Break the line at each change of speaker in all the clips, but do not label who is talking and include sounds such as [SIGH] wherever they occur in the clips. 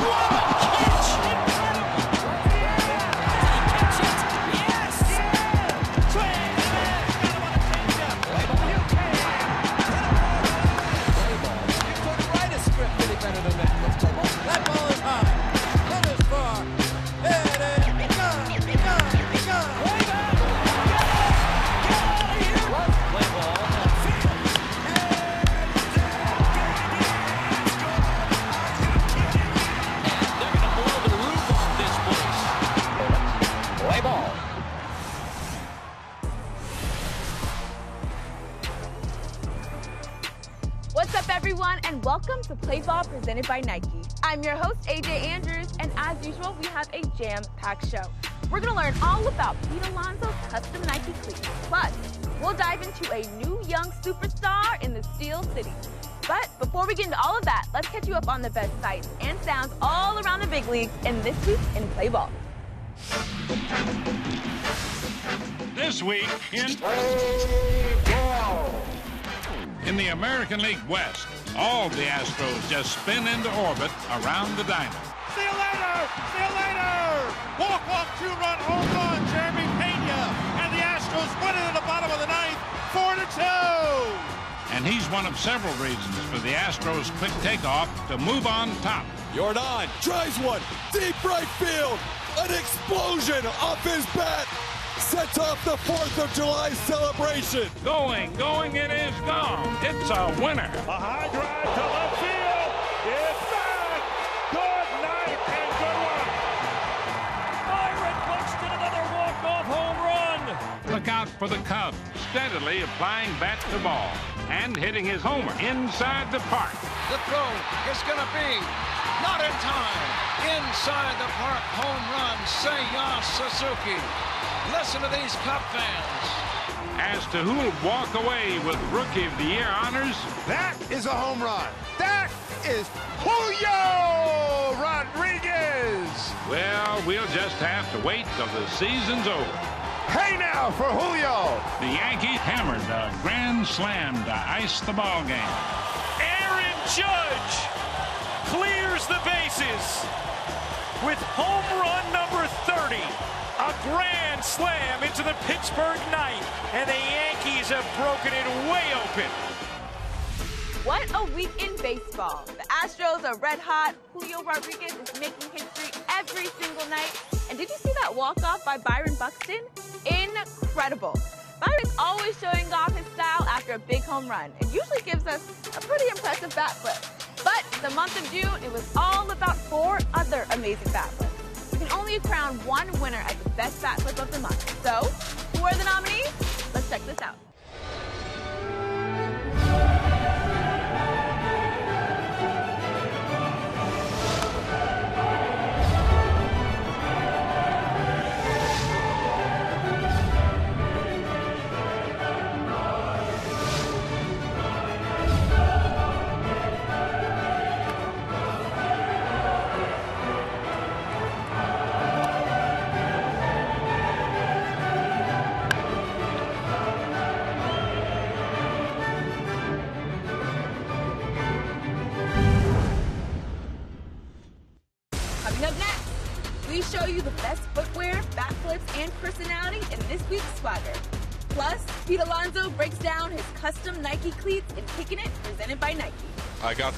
What? Welcome to Play Ball presented by Nike. I'm your host, AJ Andrews, and as usual, we have a jam-packed show. We're gonna learn all about Pete Alonso's custom Nike cleats. Plus, we'll dive into a new young superstar in the Steel City. But before we get into all of that, let's catch you up on the best sights and sounds all around the big leagues in this week in Play Ball.
This week in in the American League West, all the Astros just spin into orbit around the diamond.
See you later! See you later! Walk, walk, two-run home run, Jeremy Pena, and the Astros win it in the bottom of the ninth, four to two.
And he's one of several reasons for the Astros' quick takeoff to move on top.
Yordan tries one, deep right field, an explosion off his bat, sets off the 4th of July celebration.
Going, going, it is gone. It's a winner.
A high drive to left field. It's back. Good night and good luck.
Byron Buxton, another walk-off home run.
Look out for the Cubs, steadily applying bat to ball and hitting his homer inside the park.
The throw is going to be not in time. Inside the park home run, Seiya Suzuki. Listen to these Cub fans.
As to who'll walk away with Rookie of the Year honors,
that is a home run. That is Julio Rodriguez.
Well, we'll just have to wait till the season's over.
Hey now for Julio.
The Yankees hammered a grand slam to ice the ball game.
Aaron Judge clears the bases with home run number 30. Grand slam into the Pittsburgh night, and the Yankees have broken it way open.
What a week in baseball. The Astros are red hot. Julio Rodriguez is making history every single night. And did you see that walk-off by Byron Buxton? Incredible. Byron's always showing off his style after a big home run and usually gives us a pretty impressive bat flip. But the month of June, it was all about four other amazing bat flips can only crown one winner as the best bat flip of the month. So, who are the nominees? Let's check this out.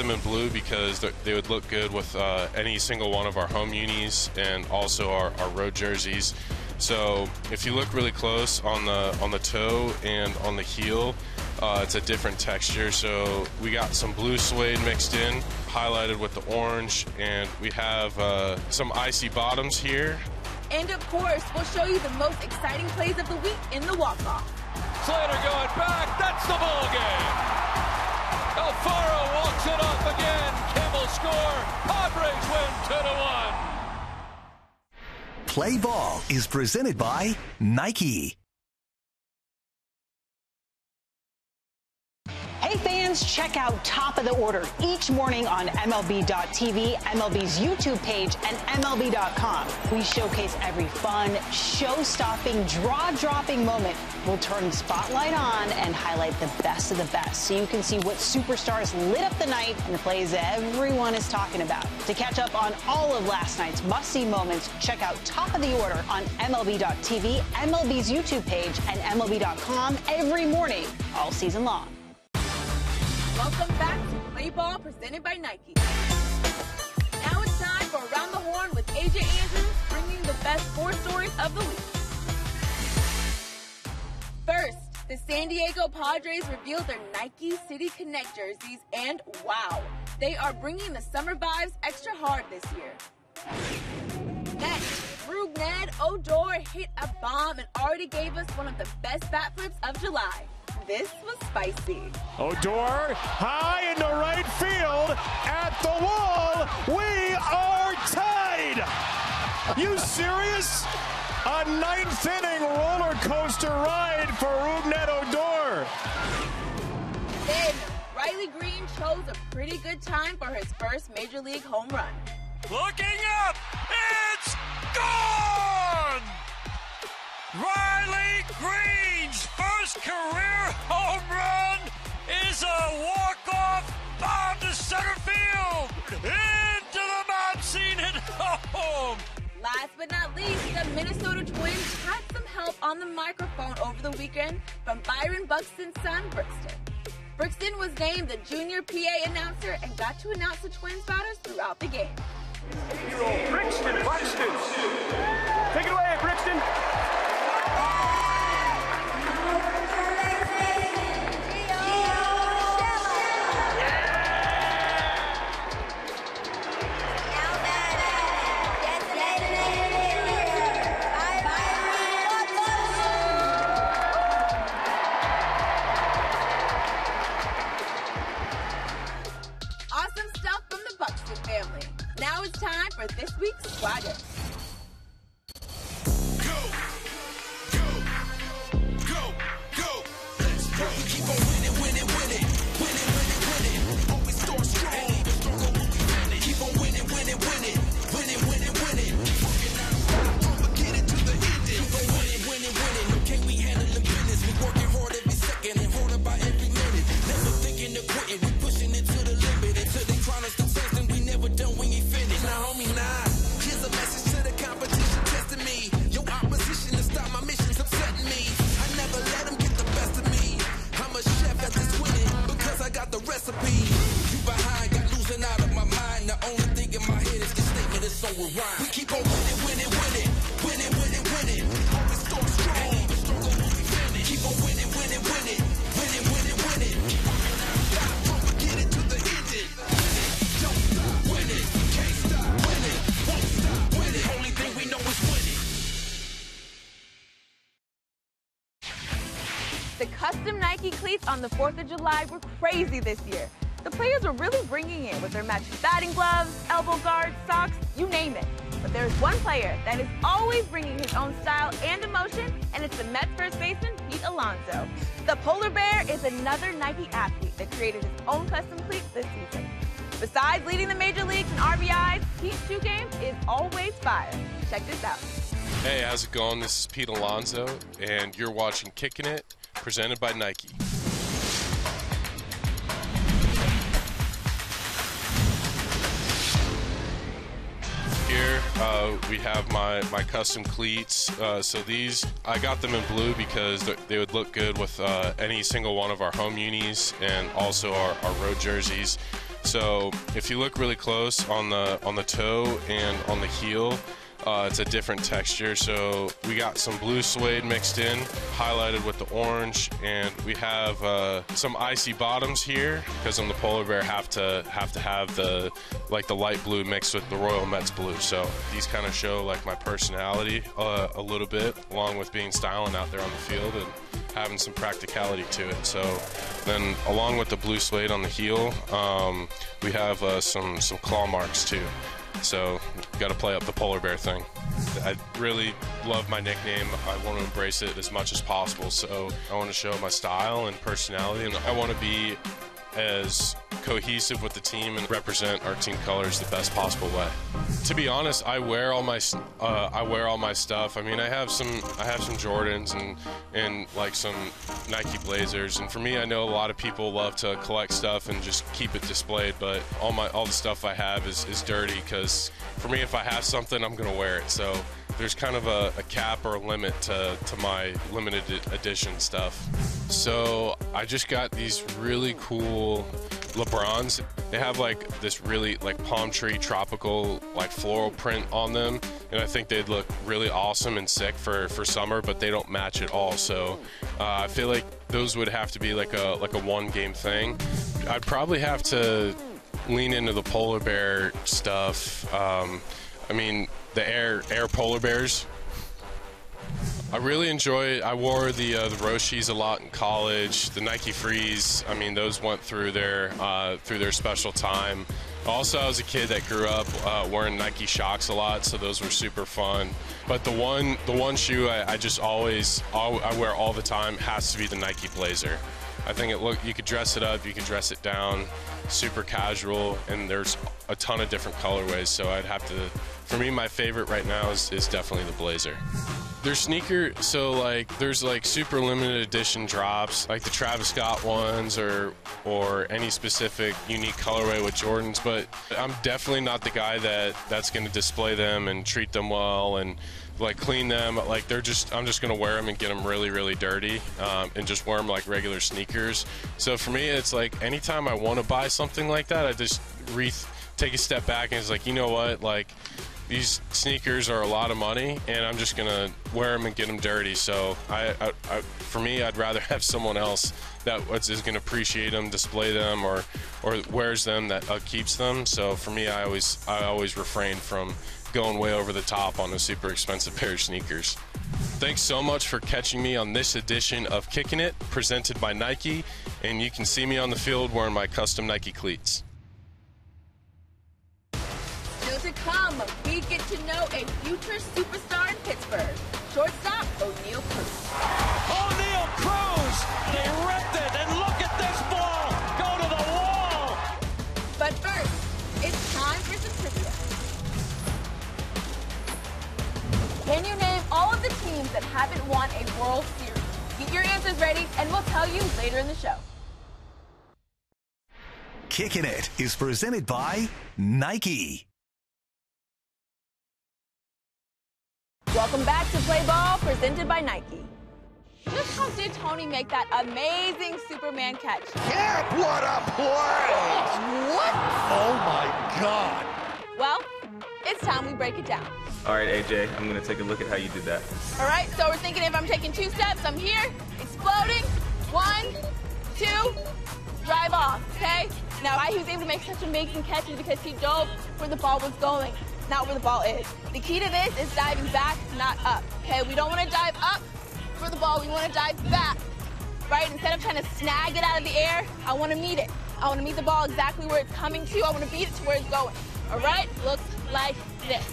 Them in blue because they would look good with uh, any single one of our home unis and also our, our road jerseys. So if you look really close on the on the toe and on the heel, uh, it's a different texture. So we got some blue suede mixed in, highlighted with the orange, and we have uh, some icy bottoms here.
And of course, we'll show you the most exciting plays of the week in the walk-off.
Slater going back. That's the ball game. Alfaro walks it off again. Kimmel score. Padres win 2 to 1.
Play ball is presented by Nike.
Fans check out Top of the Order each morning on MLB.tv, MLB's YouTube page, and MLB.com. We showcase every fun, show-stopping, draw-dropping moment. We'll turn spotlight on and highlight the best of the best so you can see what superstars lit up the night and the plays everyone is talking about. To catch up on all of last night's must-see moments, check out Top of the Order on MLB.tv, MLB's YouTube page, and MLB.com every morning, all season long.
Welcome back to Play Ball presented by Nike. Now it's time for Around the Horn with AJ Andrews, bringing the best sports stories of the week. First, the San Diego Padres revealed their Nike City Connect jerseys, and wow, they are bringing the summer vibes extra hard this year. Next, Rougned Odor hit a bomb and already gave us one of the best bat flips of July. This was spicy.
Odor high into right field at the wall. We are tied. You serious? A ninth inning roller coaster ride for Rougned Odor.
Then, Riley Greene chose a pretty good time for his first major league home run.
Looking up, it's gone! Riley Greene's first career home run is a walk-off bomb to center field! Into the mound scene and home!
Last but not least, the Minnesota Twins had some help on the microphone over the weekend from Byron Buxton's son, Brixton. Brixton was named the junior PA announcer and got to announce the Twins batters throughout the game.
Brixton Buxton. Take it away, Brixton.
The custom Nike cleats on the 4th of July were crazy this year. Players were really bringing it with their matching batting gloves, elbow guards, socks, you name it. But there's one player that is always bringing his own style and emotion, and it's the Mets first baseman, Pete Alonso. The Polar Bear is another Nike athlete that created his own custom cleats this season. Besides leading the major leagues in RBIs, Pete's shoe game is always fire. Check this out.
Hey, how's it going? This is Pete Alonso, and you're watching Kicking It, presented by Nike. We have my, my custom cleats. Uh, so these, I got them in blue because they would look good with uh, any single one of our home unis and also our, our road jerseys. So if you look really close on the on the toe and on the heel, uh, it's a different texture. So we got some blue suede mixed in, highlighted with the orange, and we have uh, some icy bottoms here because on the polar bear have to have to have the like the light blue mixed with the Royal Mets blue. So these kind of show like my personality uh, a little bit, along with being styling out there on the field and having some practicality to it. So then, along with the blue suede on the heel, um, we have uh, some some claw marks too. So, got to play up the polar bear thing. I really love my nickname. I want to embrace it as much as possible. So, I want to show my style and personality, and I want to be as cohesive with the team and represent our team colors the best possible way. To be honest, I wear all my uh, I wear all my stuff. I mean, I have some I have some Jordans and and like some Nike Blazers, and for me, I know a lot of people love to collect stuff and just keep it displayed. But all my all the stuff I have is is dirty because for me, if I have something, I'm gonna wear it. So there's kind of a, a, cap or a limit to, to my limited edition stuff. So I just got these really cool LeBrons. They have like this really like palm tree tropical like floral print on them, and I think they'd look really awesome and sick for for summer, but they don't match at all. So uh, I feel like those would have to be like a like a one game thing. I'd probably have to lean into the polar bear stuff. Um, I mean, the air air polar bears. I really enjoy. I wore the uh, the Roshes a lot in college. The Nike Frees. I mean, those went through their uh, through their special time. Also, I was a kid that grew up uh, wearing Nike Shox a lot, so those were super fun. But the one the one shoe I, I just always I wear all the time has to be the Nike Blazer. I think it look you could dress it up, you could dress it down, super casual, and there's a ton of different colorways. So I'd have to for me, my favorite right now is, is definitely the Blazer. There's sneaker, so like there's like super limited edition drops, like the Travis Scott ones, or or any specific unique colorway with Jordans. But I'm definitely not the guy that that's going to display them and treat them well and like clean them. Like they're just, I'm just gonna wear them and get them really, really dirty, um, and just wear them like regular sneakers. So for me, it's like anytime I want to buy something like that, I just re take a step back and it's like, you know what, like these sneakers are a lot of money, and I'm just gonna wear them and get them dirty. So I, I, I for me, I'd rather [LAUGHS] have someone else that is to appreciate them, display them, or or wears them that uh, keeps them. So for me, I always I always refrain from going way over the top on a super expensive [LAUGHS] pair of sneakers. Thanks so much for catching me on this edition of Kicking It, presented by Nike, and you can see me on the field wearing my custom Nike cleats
to come, we get to know a future superstar in Pittsburgh. Shortstop, Oneil Cruz.
Oneil Cruz! They ripped it, and look at this ball go to the wall!
But first, it's time for some trivia. Can you name all of the teams that haven't won a World Series? Get your answers ready, and we'll tell you later in the show.
Kicking It is presented by Nike.
Welcome back to Play Ball, presented by Nike. Just how did Tony make that amazing Superman catch?
Yeah, what a play!
What?
Oh my God!
Well, it's time we break it down.
All right, AJ, I'm gonna take a look at how you did that.
All right, so we're thinking if I'm taking two steps, I'm here, exploding, one, two, drive off, okay? Now, why he was able to make such amazing catches because he dove where the ball was going not where the ball is. The key to this is diving back, not up. Okay, we don't want to dive up for the ball. We want to dive back, right? Instead of trying to snag it out of the air, I want to meet it. I want to meet the ball exactly where it's coming to. I want to beat it to where it's going. All right, looks like this.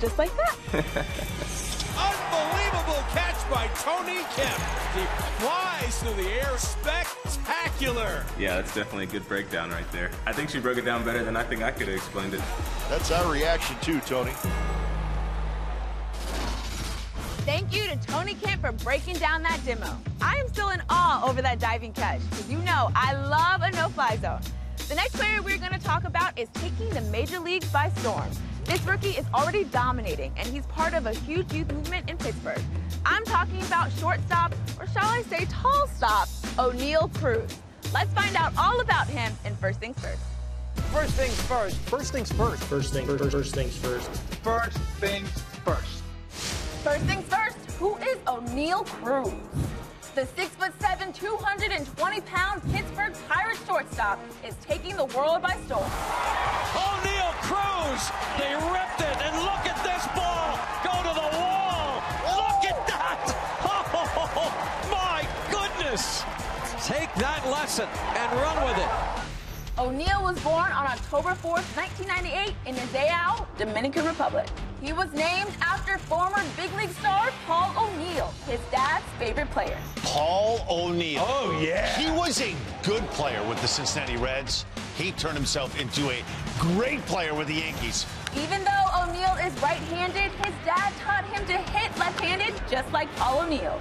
[SIGHS] Just like that. [LAUGHS]
Unbelievable catch by Tony Kemp. He flies through the air. Spectacular.
Yeah, that's definitely a good breakdown right there. I think she broke it down better than I think I could have explained it.
That's our reaction too, Tony.
Thank you to Tony Kemp for breaking down that demo. I am still in awe over that diving catch, because you know I love a no-fly zone. The next player we're going to talk about is taking the major leagues by storm. This rookie is already dominating, and he's part of a huge youth movement in Pittsburgh. I'm talking about shortstop, or shall I say tall stop, Oneil Cruz. Let's find out all about him in First Things First.
First things first. First things first. First things first. First things first.
First things first.
First things first. Who is Oneil Cruz? The 6'7", 220-pound Pittsburgh Pirates shortstop is taking the world by storm.
Oneil Cruz! They ripped it, and look at this ball go to the wall! Look at that! [LAUGHS] Oh, my goodness! Take that lesson and run with it.
Oneil was born on October 4th, 1998 in Nizao, Dominican Republic. He was named after former big league star Paul O'Neill, his dad's favorite player.
Paul O'Neill.
Oh, yeah.
He was a good player with the Cincinnati Reds. He turned himself into a great player with the Yankees.
Even though Oneil is right-handed, his dad taught him to hit left-handed just like Paul O'Neill.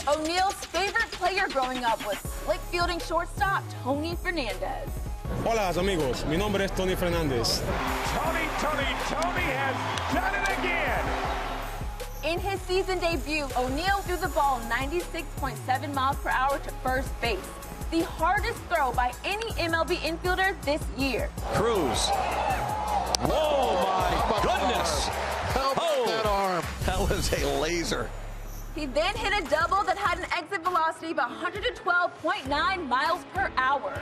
Oneil's favorite player growing up was slick fielding shortstop Tony Fernandez.
Hola amigos, mi nombre es Tony Fernandez.
Tony, Tony, Tony has done it again.
In his season debut, Oneil threw the ball 96.7 miles per hour to first base, the hardest throw by any MLB infielder this year.
Cruz. Oh my goodness!
How about
Oh.
that arm?
That was a laser.
He then hit a double that had an exit velocity of 112.9 miles per hour.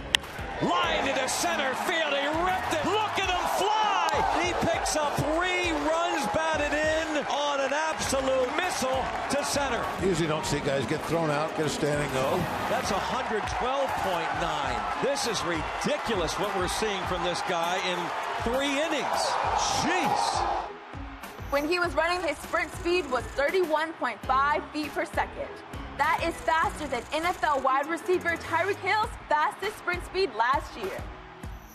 Line into center field. He ripped it. Look at him fly. He picks up three runs batted in on an absolute missile to center.
Usually don't see guys get thrown out, get a standing O.
That's 112.9. This is ridiculous what we're seeing from this guy in three innings. Jeez.
When he was running, his sprint speed was 31.5 feet per second. That is faster than NFL wide receiver Tyreek Hill's fastest sprint speed last year.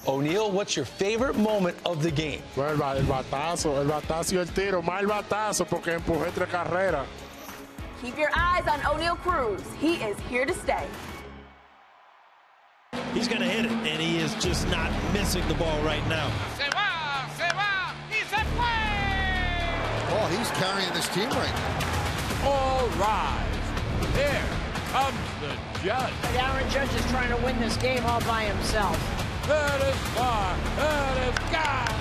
Oneil, what's your favorite moment of the game?
El, ba- el batazo, el batazo y el tiro. Más el batazo porque empujé tres carreras.
Keep your eyes on Oneil Cruz. He is here to stay.
He's going to hit it, and he is just not missing the ball right now. Se va, se va. He's at play.
Oh, he's carrying this team right now.
All rise. Here comes the judge.
Aaron Judge is trying to win this game all by himself.
That is far. That is God.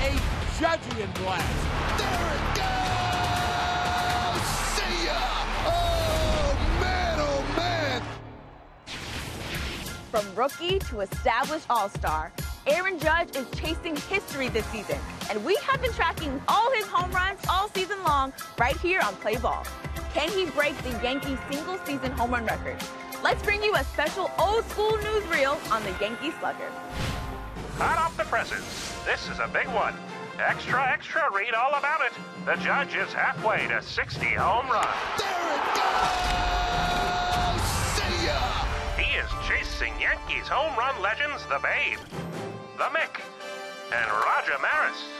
A judging blast.
There it goes! See ya! Oh, man, oh, man!
From rookie to established all-star, Aaron Judge is chasing history this season, and we have been tracking all his home runs all season long right here on Play Ball. Can he break the Yankee single-season home run record? Let's bring you a special old-school newsreel on the Yankee Slugger.
Hot off the presses. This is a big one. Extra, extra, read all about it. The judge is halfway to 60 home runs.
There it goes! See ya!
He is chasing Yankees home run legends, the Babe, the Mick, and Roger Maris.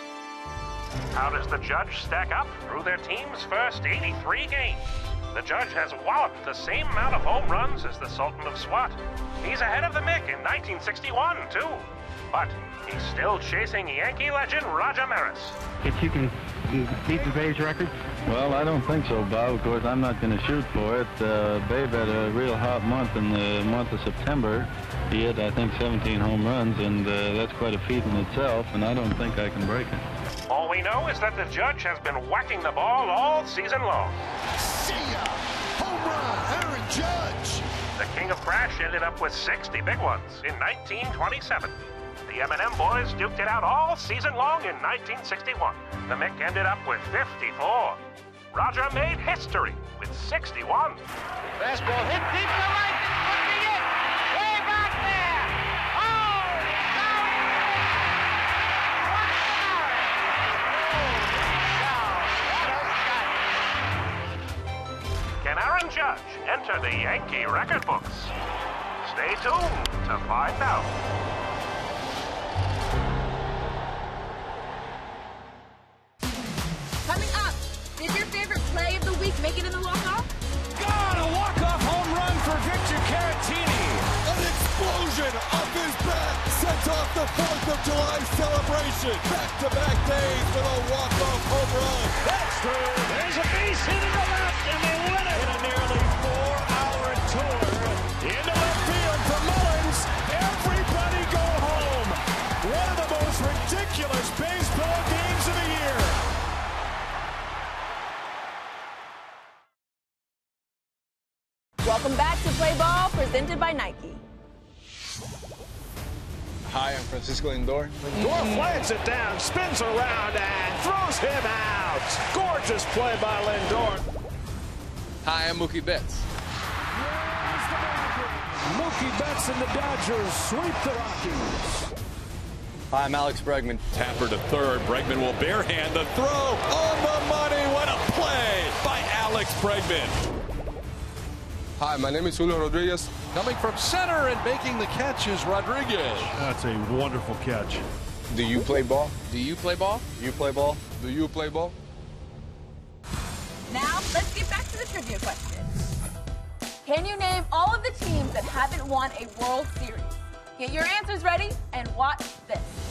How does the judge stack up through their team's first 83 games? The judge has walloped the same amount of home runs as the Sultan of Swat. He's ahead of the Mick in 1961, too. But he's still chasing Yankee legend Roger Maris.
If you can beat the Babe's record? Well, I don't think so, Bob. Of course, I'm not going to shoot for it. Uh, Babe had a real hot month in the month of September. He hit, I think, 17 home runs, and uh, that's quite a feat in itself, and I don't think I can break it.
All we know is that the judge has been whacking the ball all season long.
See ya! Home run, Aaron Judge!
The King of Crash ended up with 60 big ones in 1927. The M&M boys duked it out all season long in 1961. The Mick ended up with 54. Roger made history with 61.
Fastball hit deep to right.
Enter the Yankee record books? Stay tuned to find out.
Coming up, did your favorite play of the week make it in the walk-off?
God, a walk-off home run for Victor Caratini.
An explosion off his bat sets off the 4th of July celebration. Back-to-back days with a walk-off home run.
That's true. There's a base hit in the left, and they win it. In a nearly
presented by Nike.
Hi, I'm Francisco Lindor.
Lindor flags it down, spins around, and throws him out. Gorgeous play by Lindor.
Hi, I'm Mookie Betts.
Mookie Betts and the Dodgers sweep the Rockies.
Hi, I'm Alex Bregman.
Tapper to third. Bregman will barehand the throw. On the money. What a play by Alex Bregman.
Hi, my name is Julio Rodriguez.
Coming from center and making the catch is Rodriguez.
That's a wonderful catch.
Do you play ball? Do you play ball? You play ball? Do you play ball?
Now, let's get back to the trivia question. Can you name all of the teams that haven't won a World Series? Get your answers ready and watch this.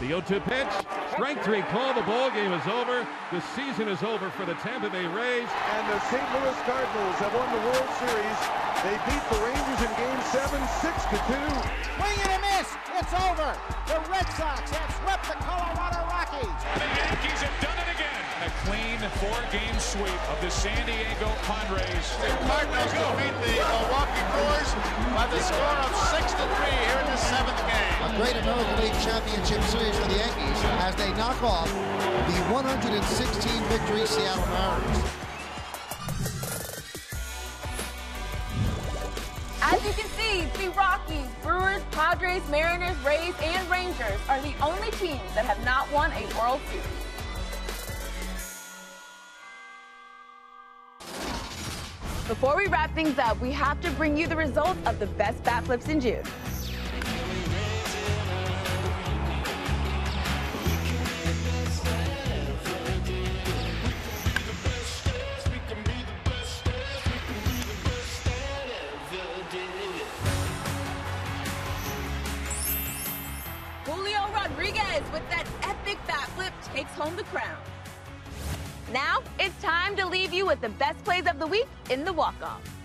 The 0-2 pitch. Strike three call. The ball game is over. The season is over for the Tampa Bay Rays.
And the St. Louis Cardinals have won the World Series. They beat the Rangers in Game 7, 6 to 2.
Swing and a miss. It's over. The Red Sox have swept the Colorado Rockies.
The Yankees have done it again. A clean four-game sweep of the San Diego Padres.
The Cardinals defeat the Milwaukee Brewers by the score of 6 to 3 here in the seventh game.
A great American League Championship Series for the Yankees as they knock off the 116 victory Seattle Mariners.
As you can see, the Rockies, Brewers, Padres, Mariners, Rays, and Rangers are the only teams that have not won a World Series. Before we wrap things up, we have to bring you the results of the best bat flips in June. Leave you with the best plays of the week in the walk-off.